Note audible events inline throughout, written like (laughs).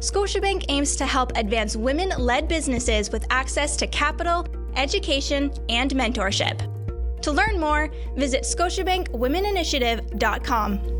Scotiabank aims to help advance women led businesses with access to capital, education, and mentorship. To learn more, visit ScotiabankWomenInitiative.com.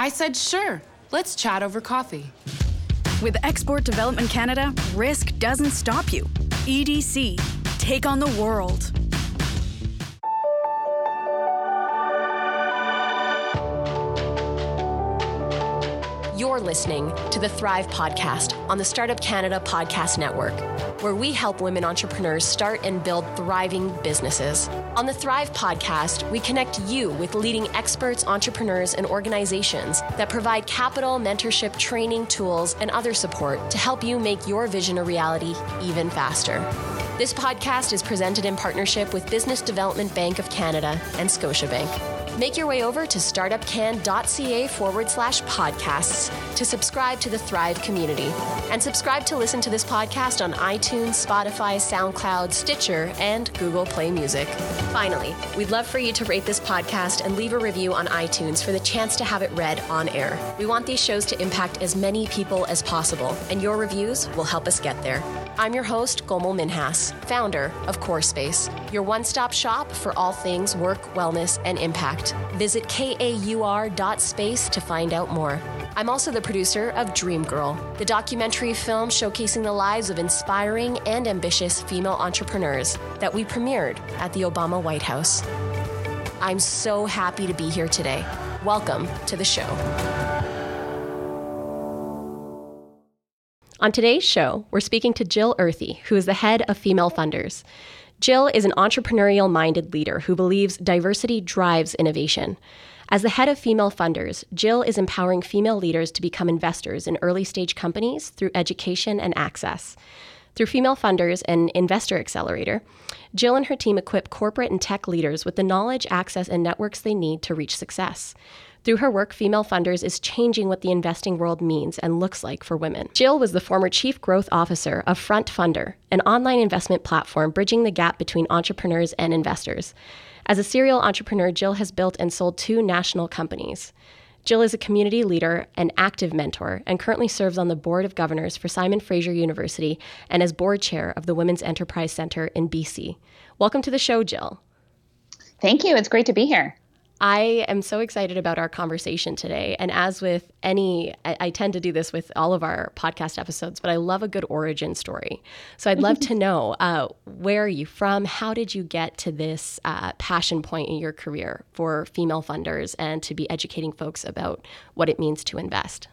I said, sure, let's chat over coffee. With Export Development Canada, risk doesn't stop you. EDC, take on the world. You're listening to the Thrive Podcast on the Startup Canada Podcast Network, where we help women entrepreneurs start and build thriving businesses. On the Thrive Podcast, we connect you with leading experts, entrepreneurs, and organizations that provide capital, mentorship, training, tools, and other support to help you make your vision a reality even faster. This podcast is presented in partnership with Business Development Bank of Canada and Scotiabank. Make your way over to startupcan.ca forward slash podcasts to subscribe to the Thrive community. And subscribe to listen to this podcast on iTunes, Spotify, SoundCloud, Stitcher, and Google Play Music. Finally, we'd love for you to rate this podcast and leave a review on iTunes for the chance to have it read on air. We want these shows to impact as many people as possible, and your reviews will help us get there. I'm your host, Komal Minhas, founder of KAUR Space, your one stop shop for all things work, wellness, and impact. Visit kaur.space to find out more. I'm also the producer of Dream Girl, the documentary film showcasing the lives of inspiring and ambitious female entrepreneurs that we premiered at the Obama White House. I'm so happy to be here today. Welcome to the show. On today's show, we're speaking to Jill Earthy, who is the head of Female Funders. Jill is an entrepreneurial minded leader who believes diversity drives innovation. As the head of Female Funders, Jill is empowering female leaders to become investors in early stage companies through education and access. Through Female Funders and Investor Accelerator, Jill and her team equip corporate and tech leaders with the knowledge, access, and networks they need to reach success. Through her work, Female Funders is changing what the investing world means and looks like for women. Jill was the former chief growth officer of FrontFundr, an online investment platform bridging the gap between entrepreneurs and investors. As a serial entrepreneur, Jill has built and sold two national companies. Jill is a community leader and active mentor and currently serves on the board of governors for Simon Fraser University and as board chair of the Women's Enterprise Center in BC. Welcome to the show, Jill. Thank you. It's great to be here. I am so excited about our conversation today. And as with any, I, I, tend to do this with all of our podcast episodes, but I love a good origin story. So I'd love to (laughs) know uh, where are you from? How did you get to this uh, passion point in your career for female funders and to be educating folks about what it means to invest?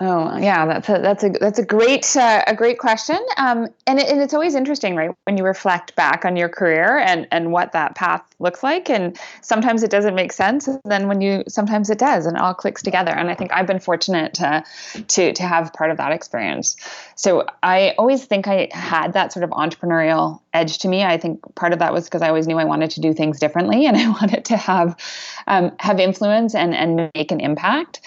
Oh yeah, that's a that's a that's a great uh, a great question, um, and, it, and it's always interesting, right? When you reflect back on your career and and what that path looks like, and sometimes it doesn't make sense, and then when you sometimes it does, and it all clicks together. And I think I've been fortunate to to to have part of that experience. So I always think I had that sort of entrepreneurial edge to me. I think part of that was because I always knew I wanted to do things differently, (laughs) and I wanted to have um, have influence and and make an impact.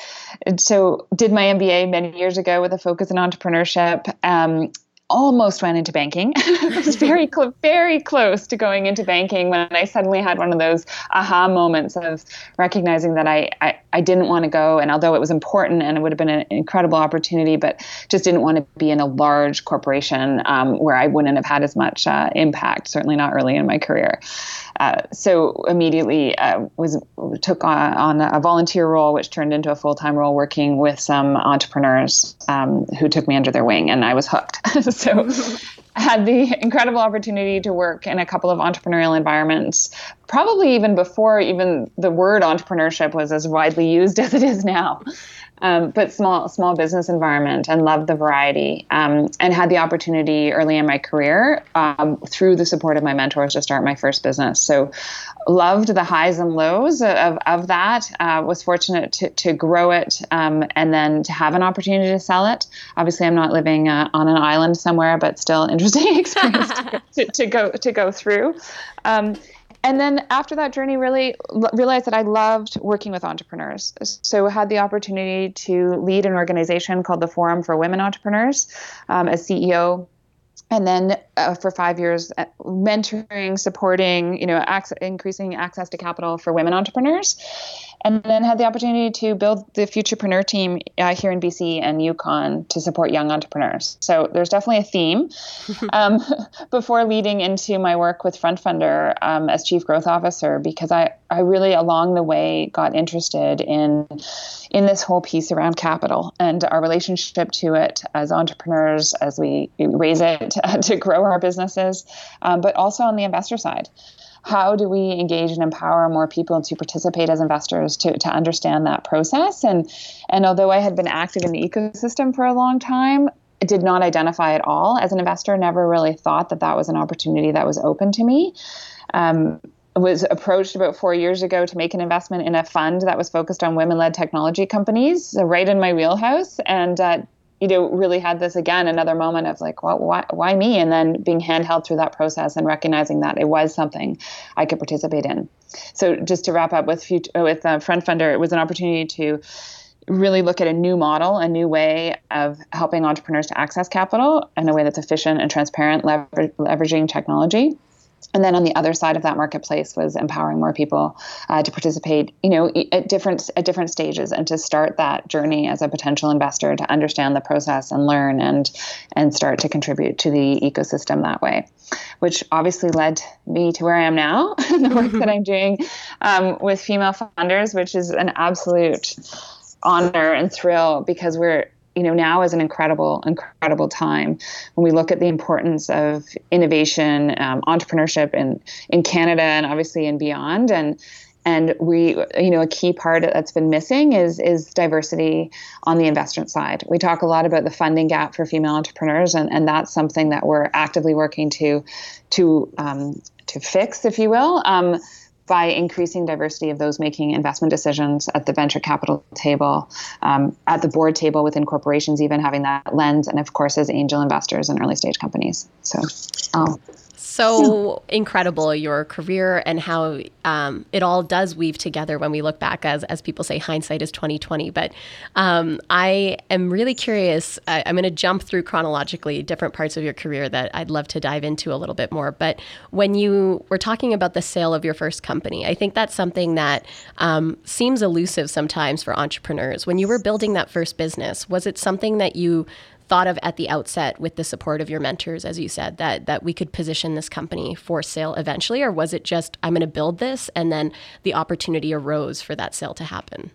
And so did my MBA many years ago with a focus in entrepreneurship. Um, almost went into banking. (laughs) I was very, (laughs) cl- very close to going into banking when I suddenly had one of those aha moments of recognizing that I, I, I didn't want to go. And although it was important and it would have been an incredible opportunity, but just didn't want to be in a large corporation um, where I wouldn't have had as much uh, impact, certainly not early in my career. Uh, so immediately uh, was took on, on, a volunteer role, which turned into a full time role, working with some entrepreneurs um, who took me under their wing, and I was hooked. (laughs) so I (laughs) had the incredible opportunity to work in a couple of entrepreneurial environments, probably even before even the word entrepreneurship was as widely used (laughs) as it is now um, but small small business environment and loved the variety um, and had the opportunity early in my career um, through the support of my mentors to start my first business. So loved the highs and lows of, of that uh, was fortunate to, to grow it um, and then to have an opportunity to sell it. Obviously i'm not living uh, on an island somewhere but still interesting (laughs) experience to, to, to, go to go through. Um, and then after that journey really realized that i loved working with entrepreneurs. So had the opportunity to lead an organization called the forum for women entrepreneurs um, as ceo and then uh, for five years uh, mentoring supporting you know access, increasing access to capital for women entrepreneurs and then had the opportunity to build the futurpreneur team uh, here in bc and yukon to support young entrepreneurs so there's definitely a theme (laughs) um, (laughs) before leading into my work with frontfundr um, as chief growth officer because i i really along the way got interested in in this whole piece around capital and our relationship to it as entrepreneurs as we raise it (laughs) to grow our businesses, um, but also on the investor side. How do we engage and empower more people to participate as investors to, to understand that process? And and although I had been active in the ecosystem for a long time, did not identify at all as an investor. Never really thought that that was an opportunity that was open to me. Um, was approached about four years ago to make an investment in a fund that was focused on women-led technology companies, right in my wheelhouse, and uh, you know, really had this again another moment of like, well, why, why me? And then being handheld through that process and recognizing that it was something I could participate in. So just to wrap up with with uh, FrontFundr, it was an opportunity to really look at a new model, a new way of helping entrepreneurs to access capital in a way that's efficient and transparent, lever- leveraging technology and then on the other side of that marketplace was empowering more people uh, to participate you know at different at different stages and to start that journey as a potential investor to understand the process and learn and and start to contribute to the ecosystem that way which obviously led me to where i am now (laughs) the work that i'm doing um, with female funders which is an absolute honor and thrill because we're you know now is an incredible incredible time when we look at the importance of innovation um, entrepreneurship in in canada and obviously and beyond. And and we you know a key part that's been missing is is diversity on the investment side. We talk a lot about the funding gap for female entrepreneurs and, and that's something that we're actively working to to um, to fix if you will. Um, by increasing diversity of those making investment decisions at the venture capital table, um, at the board table within corporations, even having that lens, and of course as angel investors in early stage companies. So, um, so incredible your career and how um, it all does weave together when we look back as as people say hindsight is 2020 but um, i am really curious I, i'm going to jump through chronologically different parts of your career that i'd love to dive into a little bit more. But when you were talking about the sale of your first company i think that's something that um, seems elusive sometimes for entrepreneurs. When you were building that first business was it something that you thought of at the outset with the support of your mentors as you said that that we could position this company for sale eventually or was it just I'm going to build this and then the opportunity arose for that sale to happen?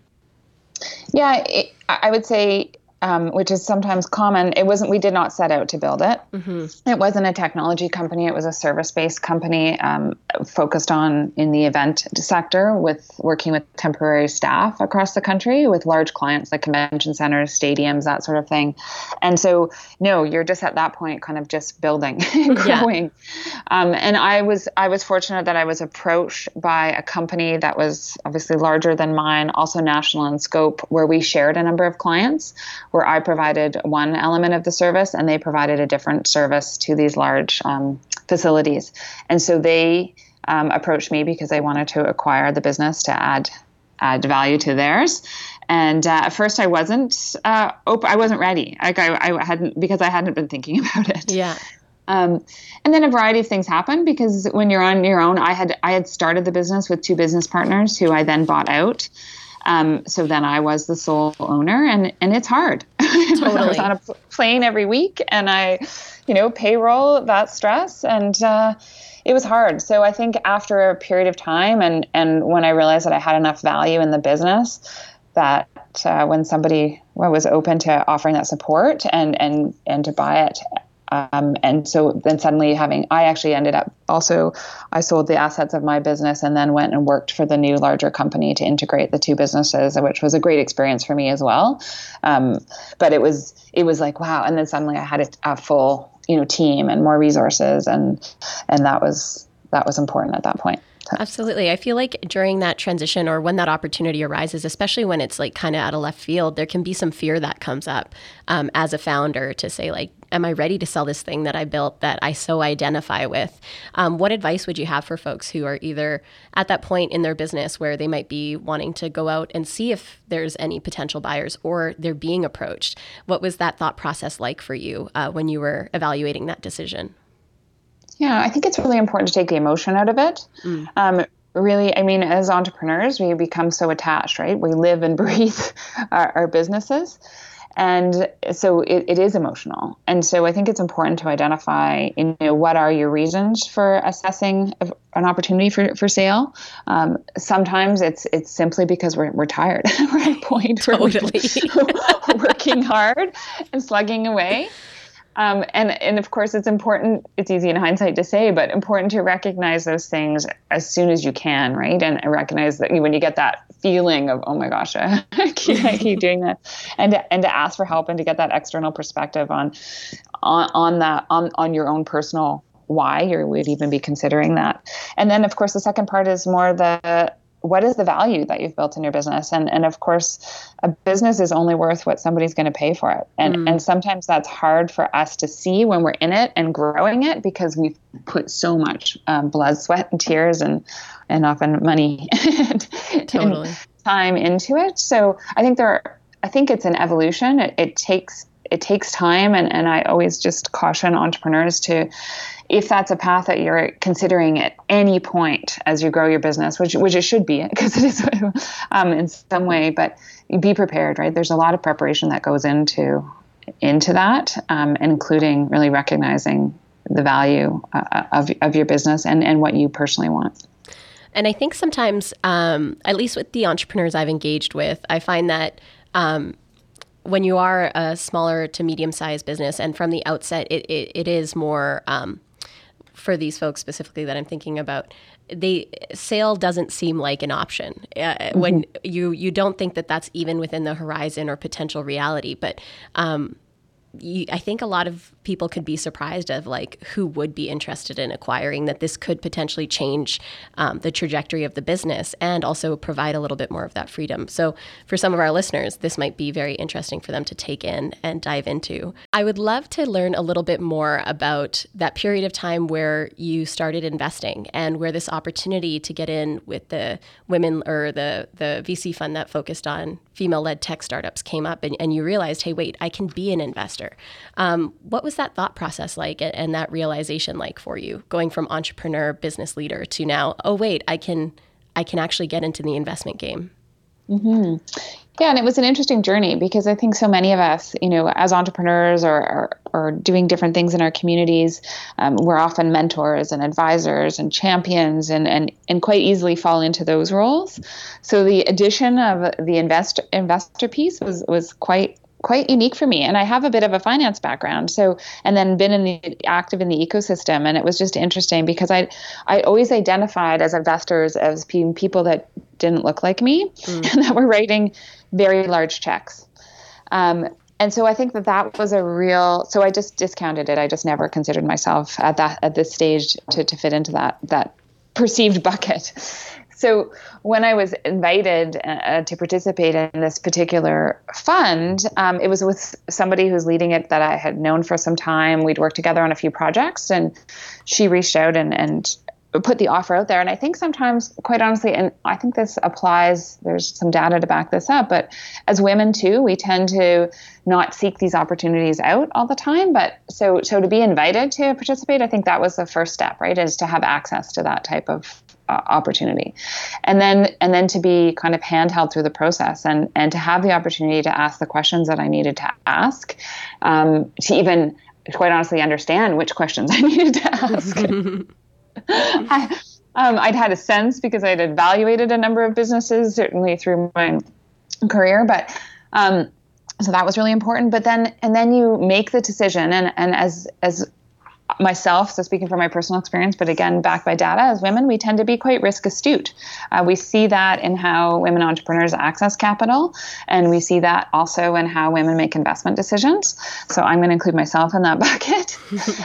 Yeah it, I would say um, which is sometimes common. It wasn't. We did not set out to build it. Mm-hmm. It wasn't a technology company. It was a service-based company um, focused on in the event sector, with working with temporary staff across the country, with large clients like convention centers, stadiums, that sort of thing. And so, no, you're just at that point, kind of just building, (laughs) growing. Yeah. Um, and I was I was fortunate that I was approached by a company that was obviously larger than mine, also national in scope, where we shared a number of clients where I provided one element of the service and they provided a different service to these large um, facilities. And so they um, approached me because they wanted to acquire the business to add add value to theirs. and uh, at first I wasn't uh, open. I wasn't ready. Like I, I hadn't because I hadn't been thinking (laughs) about it. Yeah. Um, and then a variety of things happened because when you're on your own, I had I had started the business with two business partners who I then bought out. Um, so then I was the sole owner, and and it's hard. Totally. (laughs) I was on a plane every week, and I, you know, payroll that stress, and uh, it was hard. So I think after a period of time, and and when I realized that I had enough value in the business, that uh, when somebody was open to offering that support and and and to buy it um, and so then suddenly having, I actually ended up also, I sold the assets of my business and then went and worked for the new larger company to integrate the two businesses, which was a great experience for me as well. Um, but it was, it was like, wow. And then suddenly I had a, a full, you know, team and more resources. And, and that was, that was important at that point. Absolutely. I feel like during that transition or when that opportunity arises, especially when it's like kind of out of left field, there can be some fear that comes up um, as a founder to say, like, am I ready to sell this thing that I built that I so identify with? Um, what advice would you have for folks who are either at that point in their business where they might be wanting to go out and see if there's any potential buyers or they're being approached? What was that thought process like for you uh, when you were evaluating that decision? Yeah, I think it's really important to take the emotion out of it. Mm. Um, really, I mean, as entrepreneurs, we become so attached, right? We live and (laughs) breathe our, our businesses. And so it, it is emotional. And so I think it's important to identify, you know, what are your reasons for assessing an opportunity for, for sale. Um, sometimes it's it's simply because we're, we're tired. (laughs) we're at a point totally. where (laughs) we're working hard and slugging away. Um, and and of course, it's important. It's easy in hindsight to say, but important to recognize those things as soon as you can, right? And recognize that when you get that feeling of, oh my gosh, (laughs) I keep, I keep doing that, and to, and to ask for help and to get that external perspective on on on that on on your own personal why you would even be considering that. And then, of course, the second part is more the what is the value that you've built in your business and and of course a business is only worth what somebody's going to pay for it and mm. and sometimes that's hard for us to see when we're in it and growing it because we've put so much um, blood sweat and tears and and often money (laughs) and, (laughs) totally. time into it so i think there are, i think it's an evolution it, it takes it takes time and, and i always just caution entrepreneurs to if that's a path that you're considering at any point as you grow your business, which which it should be (laughs) because it is (laughs) um, in some way, but be prepared, right? There's a lot of preparation that goes into into that, um, including really recognizing the value uh, of of your business and and what you personally want. And I think sometimes, um, at least with the entrepreneurs I've engaged with, I find that um, when you are a smaller to medium sized business and from the outset it, it, it is more um, for these folks specifically that I'm thinking about, they sale doesn't seem like an option uh, mm-hmm. when you you don't think that that's even within the horizon or potential reality. But um, you, I think a lot of people could be surprised of like who would be interested in acquiring that this could potentially change um, the trajectory of the business and also provide a little bit more of that freedom. So for some of our listeners this might be very interesting for them to take in and dive into. I would love to learn a little bit more about that period of time where you started investing and where this opportunity to get in with the women or the the vc fund that focused on female-led tech startups came up and, and you realized hey wait i can be an investor um, what was that thought process like and that realization like for you going from entrepreneur business leader to now oh wait i can i can actually get into the investment game? Mm-hmm. yeah and it was an interesting journey because i think so many of us you know as entrepreneurs or, or, or doing different things in our communities um, we're often mentors and advisors and champions and, and, and quite easily fall into those roles. So the addition of the invest, investor piece was, was quite quite unique for me and i have a bit of a finance background. So and then been in the active in the ecosystem and it was just interesting because i i always identified as investors as being people that didn't look like me mm. and (laughs) that were writing very large checks. Um, and so i think that that was a real so i just discounted it. I just never considered myself at that at this stage to, to fit into that that perceived bucket so when I was invited uh, to participate in this particular fund, um, it was with somebody who's leading it that I had known for some time. We'd worked together on a few projects, and she reached out and and put the offer out there. And I think sometimes, quite honestly, and I think this applies, there's some data to back this up, but as women too, we tend to not seek these opportunities out all the time. But so, so to be invited to participate, I think that was the first step, right? Is to have access to that type of opportunity and then and then to be kind of handheld through the process and and to have the opportunity to ask the questions that i needed to ask um, to even quite honestly understand which questions (laughs) i needed to ask (laughs) I, um, I'd had a sense because I'd evaluated a number of businesses, certainly through my career, but um, so that was really important. But then, and then you make the decision, and and as as myself, so speaking from my personal experience, but again, backed by data, as women, we tend to be quite risk astute. Uh, we see that in how women entrepreneurs access capital, and we see that also in how women make investment decisions. So I'm going to include myself in that (laughs) bucket.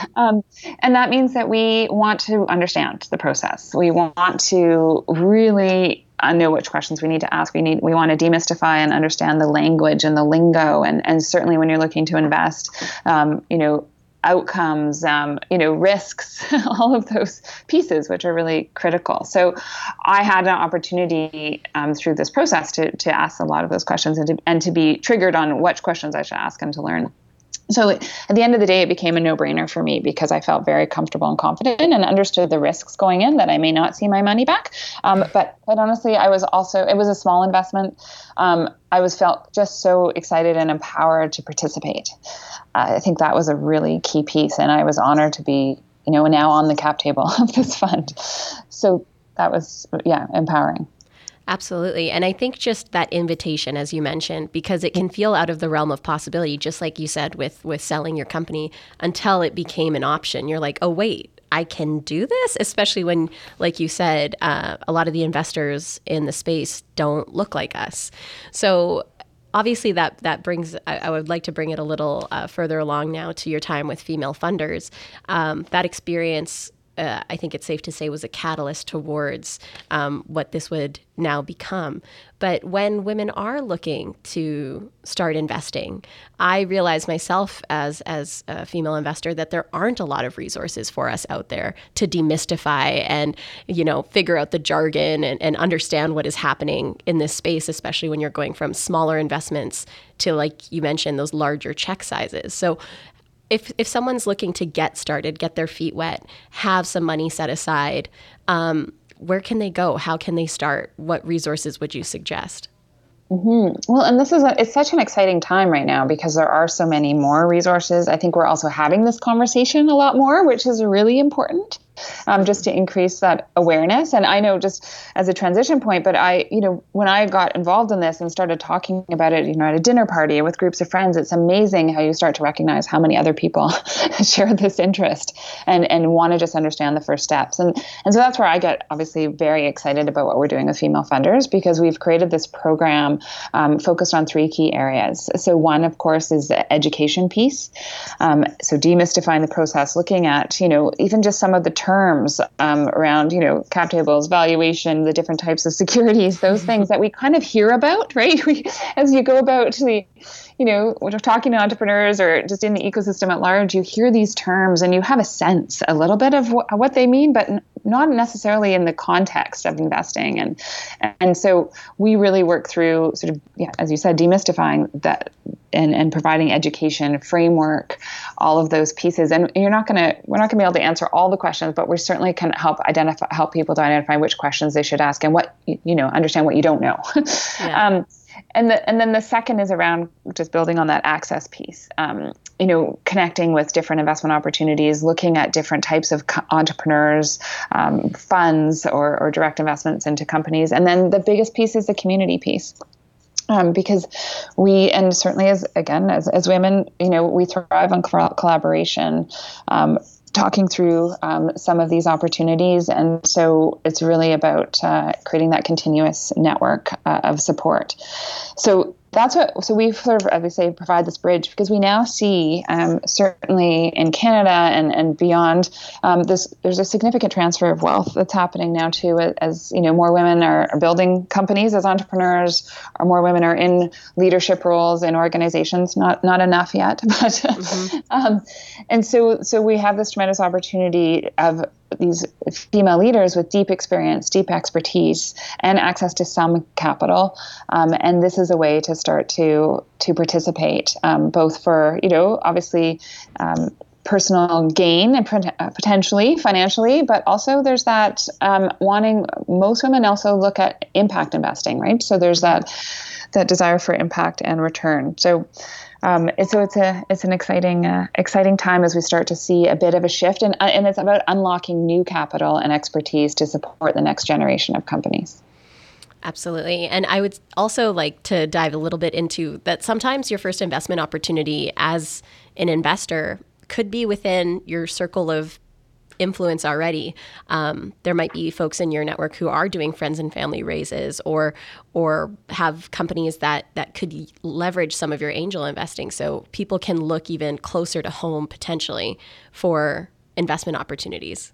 (laughs) um, and that means that we want to understand the process. We want to really uh, know which questions we need to ask. We need we want to demystify and understand the language and the lingo, and and certainly when you're looking to invest, um, you know outcomes, um, you know, risks, (laughs) all of those pieces, which are really critical. So I had an opportunity um, through this process to, to ask a lot of those questions and to, and to be triggered on which questions I should ask and to learn so at the end of the day it became a no-brainer for me because i felt very comfortable and confident and understood the risks going in that i may not see my money back. Um, but quite honestly i was also it was a small investment. Um, i was felt just so excited and empowered to participate. Uh, i think that was a really key piece and i was honored to be you know now on the cap table (laughs) of this fund. So that was yeah empowering Absolutely. And I think just that invitation, as you mentioned, because it can feel out of the realm of possibility, just like you said with, with selling your company until it became an option. You're like, oh, wait, I can do this, especially when, like you said, uh, a lot of the investors in the space don't look like us. So, obviously, that that brings. I, I would like to bring it a little uh, further along now to your time with female funders. Um, that experience uh, I think it's safe to say, was a catalyst towards um, what this would now become. But when women are looking to start investing, I realize myself as as a female investor that there aren't a lot of resources for us out there to demystify and you know figure out the jargon and, and understand what is happening in this space, especially when you're going from smaller investments to like you mentioned those larger check sizes. So if if someone's looking to get started, get their feet wet, have some money set aside, um, where can they go? How can they start? What resources would you suggest? Mm-hmm. Well, and this is a, it's such an exciting time right now because there are so many more resources. I think we're also having this conversation a lot more, which is really important um, just to increase that awareness. And I know just as a transition point, but I, you know, when I got involved in this and started talking about it, you know, at a dinner party with groups of friends, it's amazing how you start to recognize how many other people (laughs) share this interest and, and want to just understand the first steps. And, and so that's where I get obviously very excited about what we're doing with female funders because we've created this program um, focused on three key areas. So one, of course, is the education piece. Um, so demystifying the process, looking at, you know, even just some of the terms um, around, you know, cap tables, valuation, the different types of securities, those mm-hmm. things that we kind of hear about, right? (laughs) We, as you go about the you know, when you're talking to entrepreneurs or just in the ecosystem at large, you hear these terms and you have a sense a little bit of wh- what they mean, but not necessarily in the context of investing. And and so we really work through sort of, yeah, as you said, demystifying that and, and providing education, framework, all of those pieces. And you're not going to, we're not going to be able to answer all the questions, but we certainly can help identify, help people to identify which questions they should ask and what, you know, understand what you don't know. (laughs) Yeah. um, and the, and then the second is around just building on that access piece. Um, you know, connecting with different investment opportunities, looking at different types of co- entrepreneurs, um, funds, or, or direct investments into companies, and then the biggest piece is the community piece. Um, because we and certainly as again as, as women you know we thrive on collaboration um, talking through um, some of these opportunities. And so it's really about uh, creating that continuous network uh, of support. So that's what so we sort of as we say provide this bridge because we now see um, certainly in Canada and and beyond um, this there's a significant transfer of wealth that's happening now too as you know more women are, are building companies as entrepreneurs or more women are in leadership roles in organizations not not enough yet (laughs) but mm-hmm. um, and so so we have this tremendous opportunity of these female leaders with deep experience, deep expertise, and access to some capital. Um, and this is a way to start to to participate, um, both for you know obviously um, personal gain and uh, potentially financially, but also there's that um, wanting. Most women also look at impact investing, right? So there's that that desire for impact and return. So. Um, so it's a it's an exciting uh, exciting time as we start to see a bit of a shift, and uh, and it's about unlocking new capital and expertise to support the next generation of companies. Absolutely. And I would also like to dive a little bit into that sometimes your first investment opportunity as an investor could be within your circle of influence already. Um, there might be folks in your network who are doing friends and family raises, or or have companies that that could leverage some of your angel investing. So people can look even closer to home potentially for investment opportunities.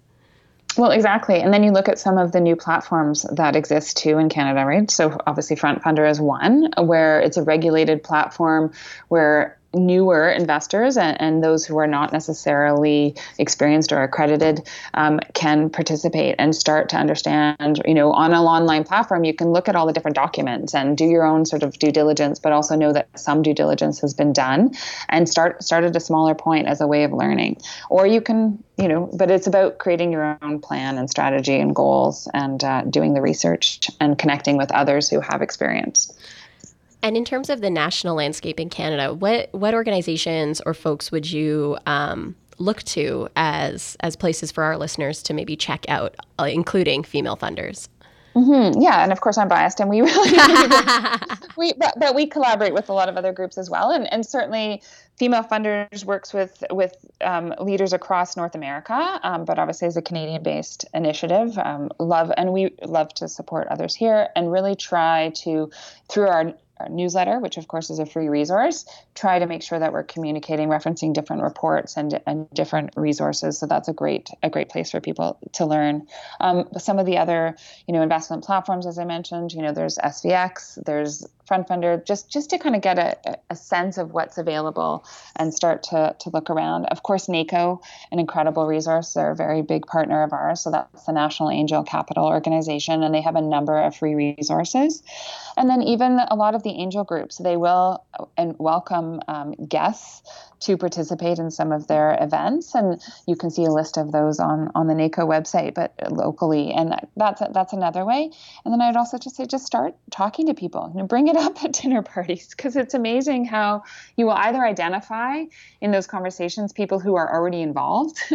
Well, exactly. And then you look at some of the new platforms that exist too in Canada, right? So obviously FrontFundr is one where it's a regulated platform where newer investors and, and, those who are not necessarily experienced or accredited um, can participate and start to understand you know on an online platform you can look at all the different documents and do your own sort of due diligence but also know that some due diligence has been done and start start at a smaller point as a way of learning. Or you can you know but it's about creating your own plan and strategy and goals and uh, doing the research and connecting with others who have experience and in terms of the national landscape in Canada, what what organizations or folks would you um, look to as as places for our listeners to maybe check out, uh, including female funders? Mm-hmm. Yeah, and of course I'm biased, and we (laughs) really, (laughs) (laughs) we but, but, we collaborate with a lot of other groups as well, and and certainly Female Funders works with with um, leaders across North America, um, but obviously is a Canadian-based initiative. Um, love and we love to support others here, and really try to through our newsletter, which of course is a free resource, try to make sure that we're communicating, referencing different reports and, and different resources. So that's a great a great place for people to learn. Um, some of the other you know investment platforms, as I mentioned, you know there's SVX, there's FrontFundr, just just to kind of get a, a sense of what's available and start to to look around. Of course, NACO, an incredible resource. They're a very big partner of ours. So that's the National Angel Capital Organization, and they have a number of free resources. And then even a lot of the angel groups, they will and welcome um, guests to participate in some of their events, and you can see a list of those on on the NACO website, but locally, and that's that's another way. And then I'd also just say just start talking to people, you know, bring it up at dinner parties because it's amazing how you will either identify in those conversations people who are already involved (laughs)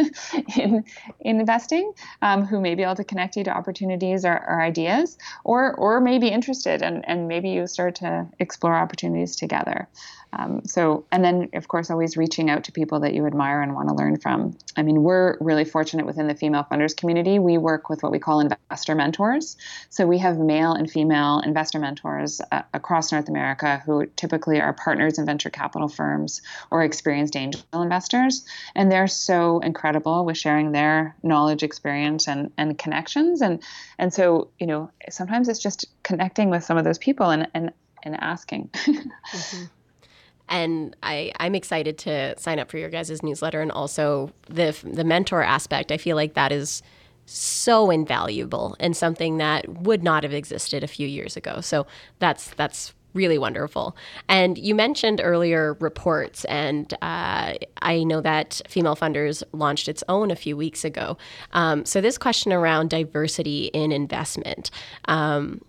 in in investing, um, who may be able to connect you to opportunities or, or ideas, or or may be interested, and and maybe you start to explore opportunities together. Um, so, and then of course, always reaching out to people that you admire and want to learn from. I mean, we're really fortunate within the female funders community. We work with what we call investor mentors. So we have male and female investor mentors uh, across North America who typically are partners in venture capital firms or experienced angel investors. And they're so incredible with sharing their knowledge, experience, and, and connections. And, and so, you know, sometimes it's just connecting with some of those people and, and, and asking. (laughs) mm-hmm and I, I'm excited to sign up for your guys' newsletter and also the the mentor aspect. I feel like that is so invaluable and something that would not have existed a few years ago. So that's that's really wonderful. And you mentioned earlier reports, and uh, I know that Female Funders launched its own a few weeks ago. Um, so this question around diversity in investment. Um,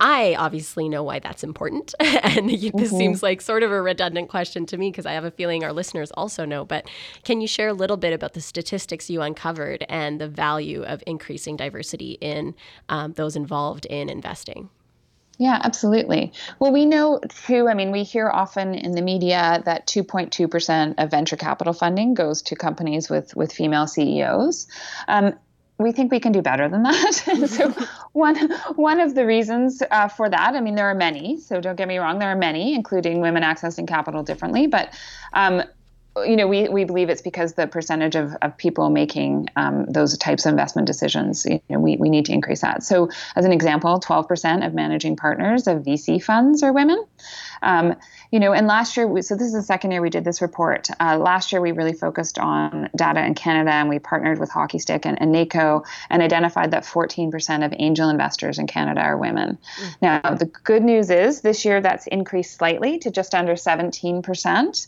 I obviously know why that's important. (laughs) and (laughs) this mm-hmm. seems like sort of a redundant question to me because I have a feeling our listeners also know. But can you share a little bit about the statistics you uncovered and the value of increasing diversity in um, those involved in investing? Yeah, absolutely. Well, we know too, I mean, we hear often in the media that 2.2% of venture capital funding goes to companies with, with female CEOs. Um, we think we can do better than that. (laughs) (laughs) so one one of the reasons uh, for that, I mean, there are many. So don't get me wrong, there are many, including women accessing capital differently. But um, you know, we, we believe it's because the percentage of, of people making um, those types of investment decisions, you know, we, we need to increase that. So, as an example, 12% of managing partners of VC funds are women. Um, you know, and last year, we, so this is the second year we did this report. Uh, last year, we really focused on data in Canada and we partnered with Hockey Stick and, and NACO and identified that 14% of angel investors in Canada are women. Mm. Now, the good news is this year that's increased slightly to just under 17%.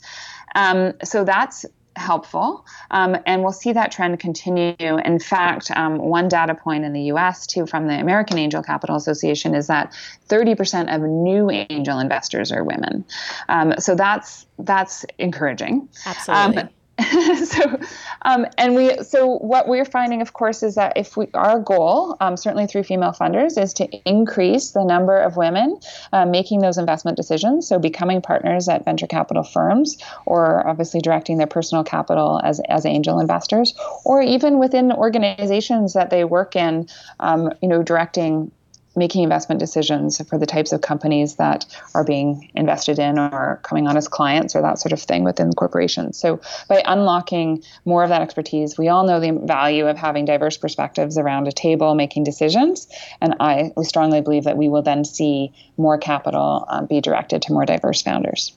Um, so that's helpful. Um, and we'll see that trend continue. In fact, um, one data point in the US, too, from the American Angel Capital Association is that 30% of new angel investors are women. Um, so that's that's encouraging. Absolutely. (laughs) So um, and we so what we're finding of course is that if we our goal um, certainly through female funders is to increase the number of women uh, making those investment decisions. So becoming partners at venture capital firms or obviously directing their personal capital as, as angel investors or even within organizations that they work in um, you know directing making investment decisions for the types of companies that are being invested in or coming on as clients or that sort of thing within corporations. So by unlocking more of that expertise, we all know the value of having diverse perspectives around a table making decisions, and I we strongly believe that we will then see more capital um, be directed to more diverse founders.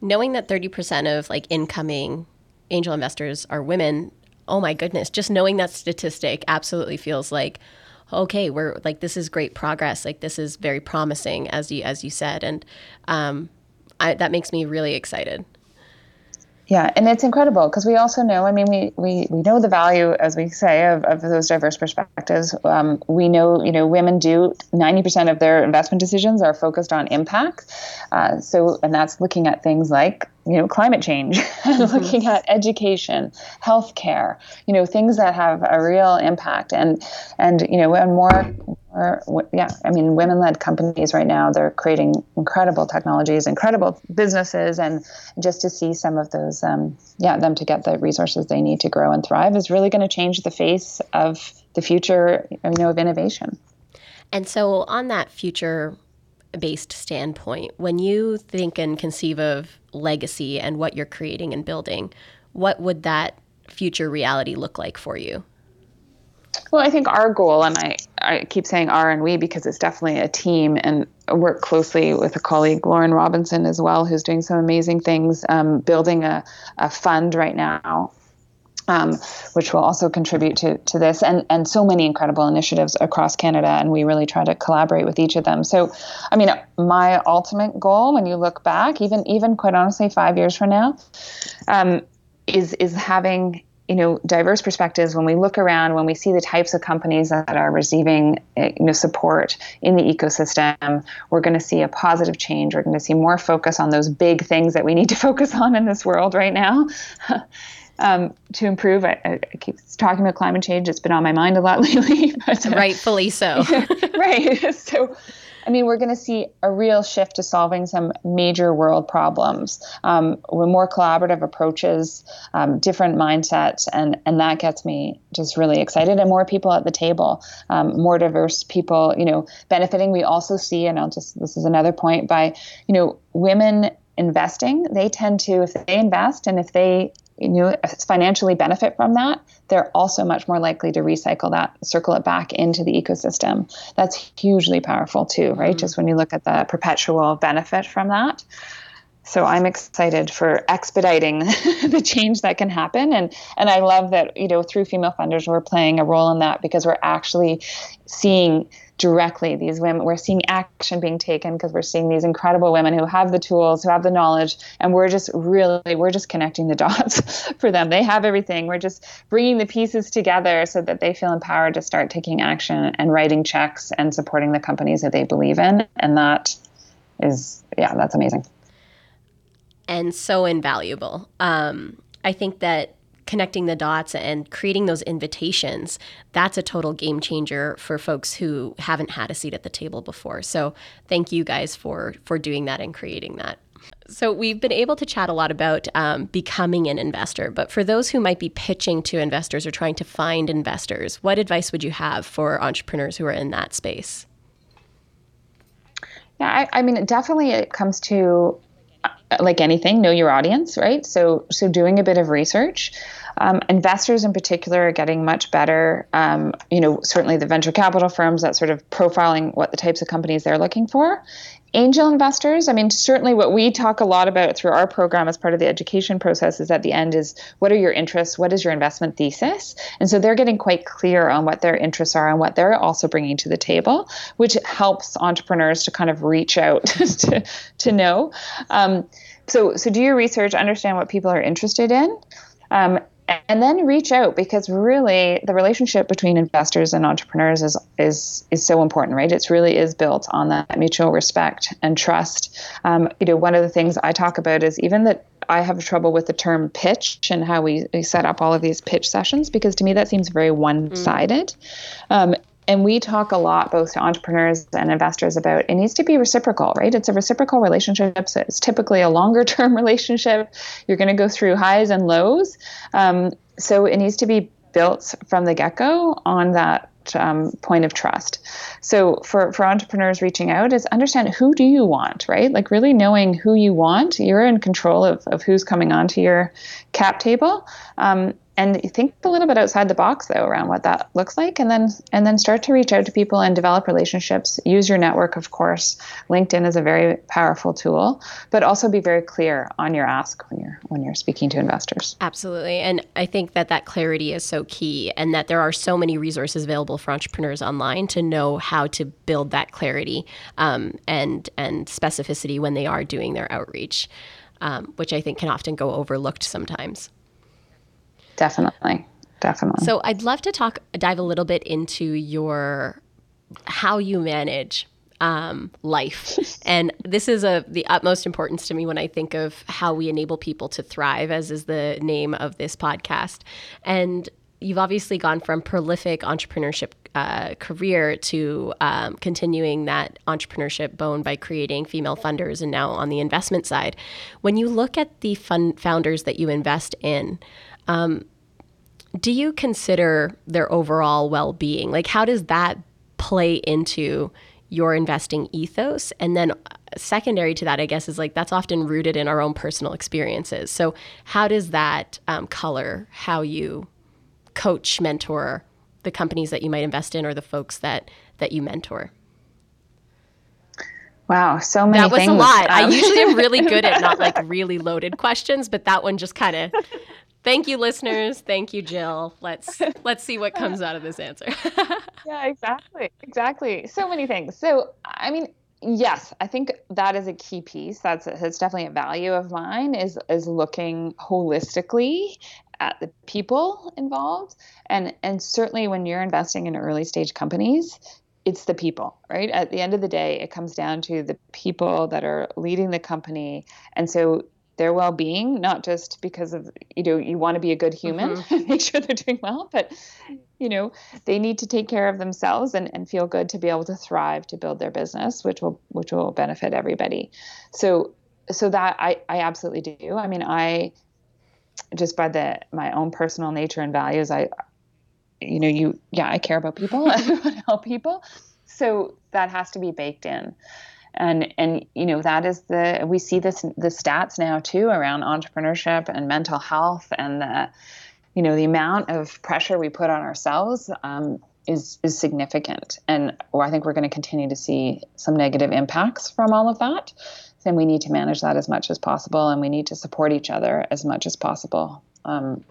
Knowing that 30% of like incoming angel investors are women, oh my goodness, just knowing that statistic absolutely feels like okay, we're like this is great progress. Like this is very promising, as you as you said, and um, I, that makes me really excited. Yeah, and it's incredible because we also know, I mean, we, we, we know the value, as we say, of, of those diverse perspectives. Um, we know, you know, women do 90% of their investment decisions are focused on impact. Uh, so, and that's looking at things like, you know, climate change, (laughs) mm-hmm. looking at education, healthcare, you know, things that have a real impact. And, and you know, and more yeah i mean women-led companies right now they're creating incredible technologies incredible businesses and just to see some of those um, yeah them to get the resources they need to grow and thrive is really going to change the face of the future you know of innovation. And so on that future based standpoint when you think and conceive of legacy and what you're creating and building what would that future reality look like for you well, I think our goal, and I, I keep saying our and we because it's definitely a team, and work closely with a colleague, Lauren Robinson, as well, who's doing some amazing things, um, building a, a fund right now um, which will also contribute to, to this, and, and so many incredible initiatives across Canada, and we really try to collaborate with each of them. So, I mean, my ultimate goal, when you look back, even even quite honestly, five years from now, um, is is having you know diverse perspectives when we look around when we see the types of companies that are receiving eh, you know support in the ecosystem we're going to see a positive change. We're going to see more focus on those big things that we need to (laughs) focus on in this world right now (laughs) um, to improve I, I, keep talking about climate change it's been on my mind a lot (laughs) lately but, uh, rightfully so (laughs) right (laughs) so I mean, we're going to see a real shift to solving some major world problems um, with more collaborative approaches, um, different mindsets, and and that gets me just really excited. And more people at the table, um, more diverse people, you know, benefiting. We also see, and I'll just this is another point by, you know, women investing. They tend to, if they invest and if they you know financially benefit from that they're also much more likely to recycle that circle it back into the ecosystem. That's hugely powerful too right? Mm-hmm. just when you look at the perpetual benefit from that. So i'm excited for expediting (laughs) the change that can happen. And and i love that you know through female funders we're playing a role in that because we're actually seeing directly these women we're seeing action being taken because we're seeing these incredible women who have the tools who have the knowledge and we're just really we're just connecting the (laughs) dots for them. They have everything. We're just bringing the pieces together so that they feel empowered to start taking action and writing checks and supporting the companies that they believe in and that is yeah that's amazing. And so invaluable. Um, i think that connecting the dots and creating those invitations, that's a total game changer for folks who haven't had a seat at the table before. So thank you guys for for doing that and creating that. So, we've been able to chat a lot about um, becoming an investor, but for those who might be pitching to investors or trying to find investors, what advice would you have for entrepreneurs who are in that space? Yeah, I, I mean, definitely it comes to like anything, know your audience, right? So so doing a bit of research. Um, investors in particular are getting much better. Um, you know, certainly the venture capital firms that sort of profiling what the types of companies they're looking for. Angel investors, I mean, certainly what we talk a lot about through our program as part of the education process is at the end is what are your interests? What is your investment thesis? And so they're getting quite clear on what their interests are and what they're also bringing to the table, which helps entrepreneurs to kind of reach out (laughs) to, to know. Um, so, so do your research, understand what people are interested in. Um, and then reach out because really the relationship between investors and entrepreneurs is is is so important right it's really is built on that mutual respect and trust um, you know one of the things i talk about is even that I have trouble with the term pitch and how we, we set up all of these pitch sessions because to me that seems very one sided. Mm. Um, and we talk a lot both to entrepreneurs and investors about it needs to be reciprocal right it's a reciprocal relationship so it's typically a longer (laughs) term relationship you're going to go through highs and lows um, so it needs to be built from the get-go on that um, point of trust. So for, for entrepreneurs reaching out is understand who do you want, right? Like really knowing who you want. You're in control of, of who's coming onto your cap table. Um, and think a little bit outside the box though around what that looks like and then and then start to reach out to people and develop relationships. Use your network of course. Linkedin is a very powerful tool but also be very clear on your ask when you're when you're speaking to investors. Absolutely. And i think that that clarity is so key and that there are so many resources available for entrepreneurs online to know how to build that clarity um, and and specificity when they are doing their outreach um, which i think can often go overlooked sometimes Definitely. Definitely. So I'd love to talk, dive a little bit into your, how you manage um, life. (laughs) and this is of the utmost importance to me when I think of how we enable people to thrive, as is the name of this podcast. And you've obviously gone from prolific entrepreneurship uh, career to um, continuing that entrepreneurship bone by creating female funders and now on the investment side. When you look at the fund founders that you invest in, um, do you consider their overall well being? Like, how does that play into your investing ethos? And then, uh, secondary to that, I guess, is like that's often rooted in our own personal experiences. So, how does that um, color how you coach, mentor the companies that you might invest in or the folks that that you mentor? Wow, so many. That was things. a lot. Um, I usually am really good at (laughs) not like really loaded questions, but that one just kind of Thank you, listeners. Thank you, Jill. Let's let's see what comes out of this answer. (laughs) yeah, exactly, exactly. So many things. So, I mean, yes, I think that is a key piece. That's that's definitely a value of mine. Is is looking holistically at the people involved, and and certainly when you're investing in early stage companies, it's the people, right? At the end of the day, it comes down to the people that are leading the company. And so their well-being not just because of you know you want to be a good human mm-hmm. (laughs) make sure they're doing well but you know they need to take care of themselves and, and feel good to be able to thrive to build their business which will which will benefit everybody. So so that i i absolutely do. I mean i just by the my own personal nature and values i you know you yeah i care about people (laughs) i want to help people. So that has to be baked in and and you know that is the we see this the stats now too around entrepreneurship and mental health and the you know the amount of pressure we put on ourselves um, is is significant. And or I think we're going to continue to see some negative impacts from all of that. And we need to manage that as much as possible and we need to support each other as much as possible um,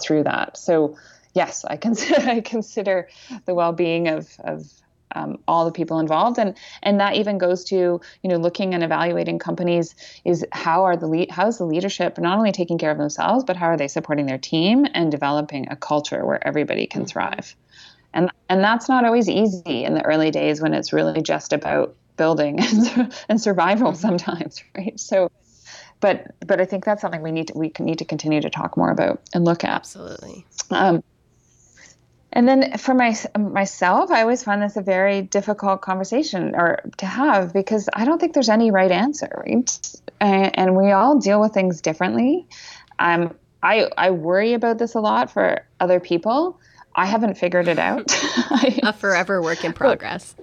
through that. So yes I consider (laughs) I consider the well-being of of um, all the people involved and and that even goes to you know looking and evaluating companies is how are the lead how is the leadership not only taking care of themselves but how are they supporting their team and developing a culture where everybody can mm-hmm. thrive and and that's not always easy in the early days when it's really just about building (laughs) and, and survival mm-hmm. sometimes (laughs) right so but but I think that's something we need to, we need to continue to talk more about and look at. Absolutely. Um, and then for my, myself, I always find this a very difficult conversation or to have because I don't think there's any right answer, right? And, and we all deal with things differently. Um, I, I worry about this a lot for other people. I haven't figured it out. (laughs) a forever work in progress.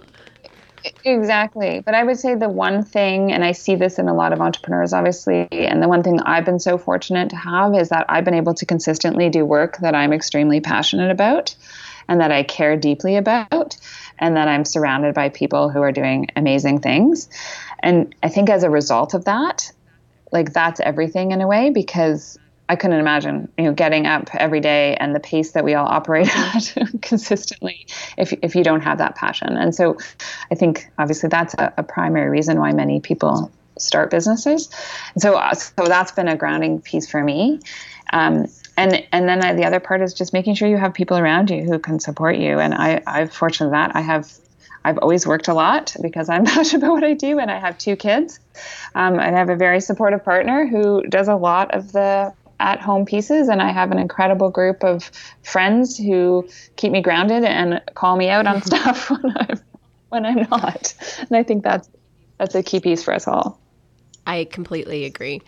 Exactly. But I would say the one thing, and I see this in a lot of entrepreneurs, obviously, and the one thing I've been so fortunate to have is that I've been able to consistently do work that I'm extremely passionate about and that I care deeply about, and that I'm surrounded by people who are doing amazing things. And I think as a result of that, like that's everything in a way because I couldn't imagine, you know, getting up every day and the pace that we all operate (laughs) at consistently if, if you don't have that passion. And so I think obviously that's a, a primary reason why many people start businesses. So, uh, so that's been a grounding piece for me. Um, and, and then I, the other part is just making sure you have people around you who can support you. And I, I'm fortunate that I have I've always worked a lot because I'm (laughs) passionate about what I do, and I have two kids. Um, and I have a very supportive partner who does a lot of the at home pieces and I have an incredible group of friends who keep me grounded and call me out on (laughs) stuff (laughs) when I'm when I'm not. And I think that's that's a key piece for us all. I completely agree.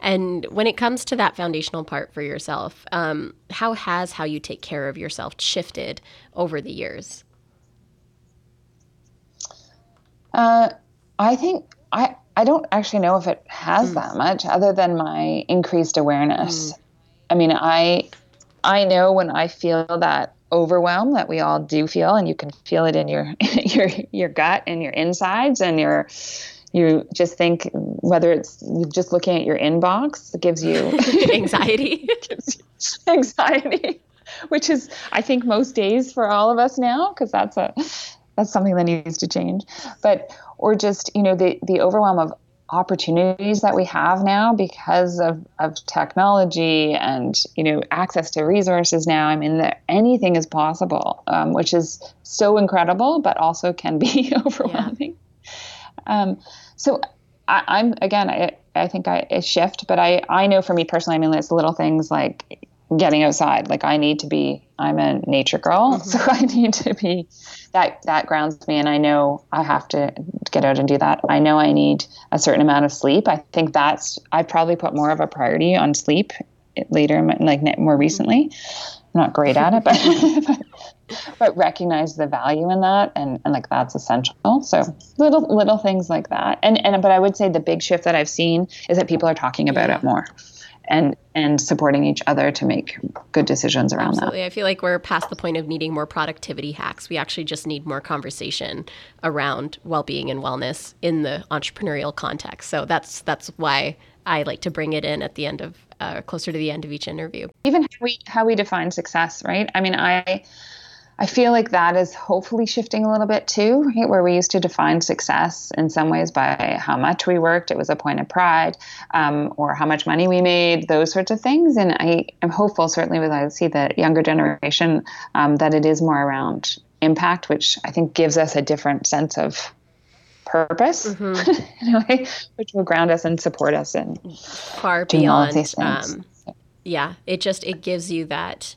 And when it comes to that foundational part for yourself, um, how has how you take care of yourself shifted over the years? Uh, I think I I don't actually know if it has mm. that much other than my increased awareness. Mm. I mean, I I know when I feel that overwhelm that we all do feel and you can feel it in your (laughs) your your gut and your insides and your you just think whether it's just looking at your inbox it gives you (laughs) (laughs) anxiety gives you anxiety which is i think most days for all of us now because that's a that's something that needs to change but or just you know the the overwhelm of opportunities that we have now because of, of technology and you know access to resources now i mean that anything is possible um, which is so incredible but also can be (laughs) overwhelming yeah. um, so I, am again I, I think I, I shift but I, I know for me personally i mean it's little things like getting outside. Like I need to be, I'm a nature girl, (laughs) mm-hmm. so I need to be that that grounds me, and I know I have to get out and do that. I know I need a certain amount of sleep. I think that's I probably put more of a priority on sleep later, like more mm-hmm. recently. I'm not great at it, but. (laughs) but recognize the value in that and, and like that's essential so little little things like that and and but i would say the big shift that i've seen is that people are talking about yeah. it more and and supporting each other to make good decisions around that. Absolutely. that. I feel like we're past the point of needing more productivity hacks. We actually just need more conversation around well-being and wellness in the entrepreneurial context. So that's that's why I like to bring it in at the end of uh, closer to the end of each interview. Even how we how we define success, right? I mean, I I feel like that is hopefully shifting a little bit too, right? Where we used to define success in some ways by how much we worked, it was a point of pride, um, or how much money we made, those sorts of things. And I am hopeful, certainly, with I see the younger generation, um, that it is more around impact, which I think gives us a different sense of purpose mm-hmm. (laughs) in a way, which will ground us and support us in far beyond. Um, yeah, it just it gives you that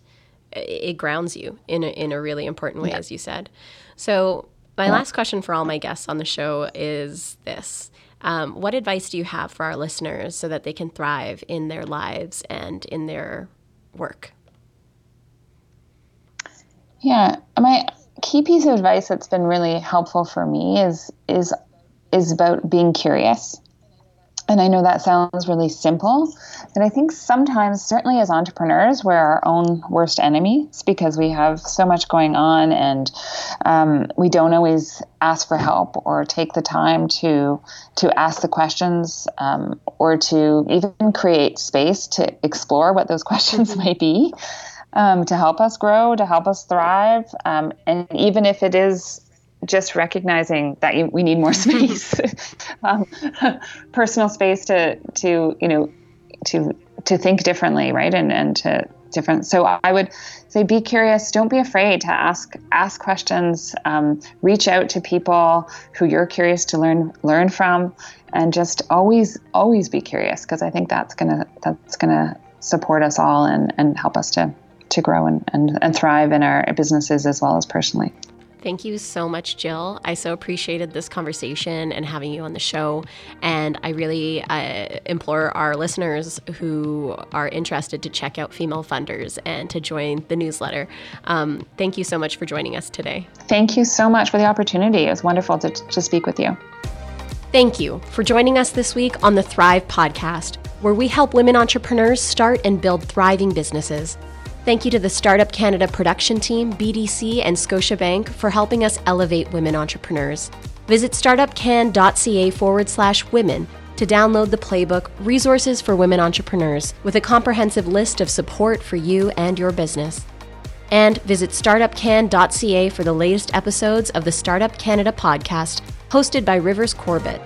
it grounds you in a, in a really important way, yeah. as you said. So, my yeah. last question for all my guests on the show is this um, What advice do you have for our listeners so that they can thrive in their lives and in their work? Yeah, my key piece of advice that's been really helpful for me is is is about being curious and I know that sounds really simple, but I think sometimes, certainly as entrepreneurs, we're our own worst enemies because we have so much going on and um, we don't always ask for help or take the time to to ask the questions um, or to even create space to explore what those (laughs) questions mm-hmm. might be. Um, to help us grow, to help us thrive. Um, and even if it is just recognizing that you, we need more (laughs) space, (laughs) um, (laughs) personal space to to you know to to think differently, right? And and to different. So I would say be curious. Don't be afraid to ask ask questions. Um, reach out to people who you're curious to learn learn from, and just always always be curious because I think that's gonna that's gonna support us all and and help us to to grow and, and, and thrive in our businesses as well as personally. Thank you so much, Jill. I so appreciated this conversation and having you on the show. And I really uh, implore our listeners who are interested to check out Female Funders and to join the newsletter. Um, thank you so much for joining us today. Thank you so much for the opportunity. It was wonderful to, to speak with you. Thank you for joining us this week on the Thrive Podcast, where we help women entrepreneurs start and build thriving businesses. Thank you to the Startup Canada production team, BDC, and Scotiabank for helping us elevate women entrepreneurs. Visit startupcan.ca forward slash women to download the playbook Resources for Women Entrepreneurs with a comprehensive list of support for you and your business. And visit startupcan.ca for the latest episodes of the Startup Canada podcast hosted by Rivers Corbett.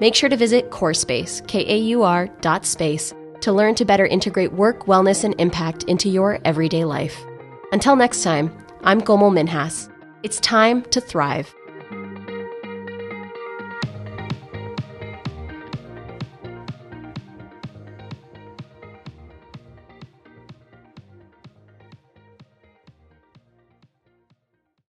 Make sure to visit KAUR Space, K A U R dot space to learn to better integrate work, wellness, and impact into your everyday life. Until next time, I'm Komal Minhas. It's time to thrive.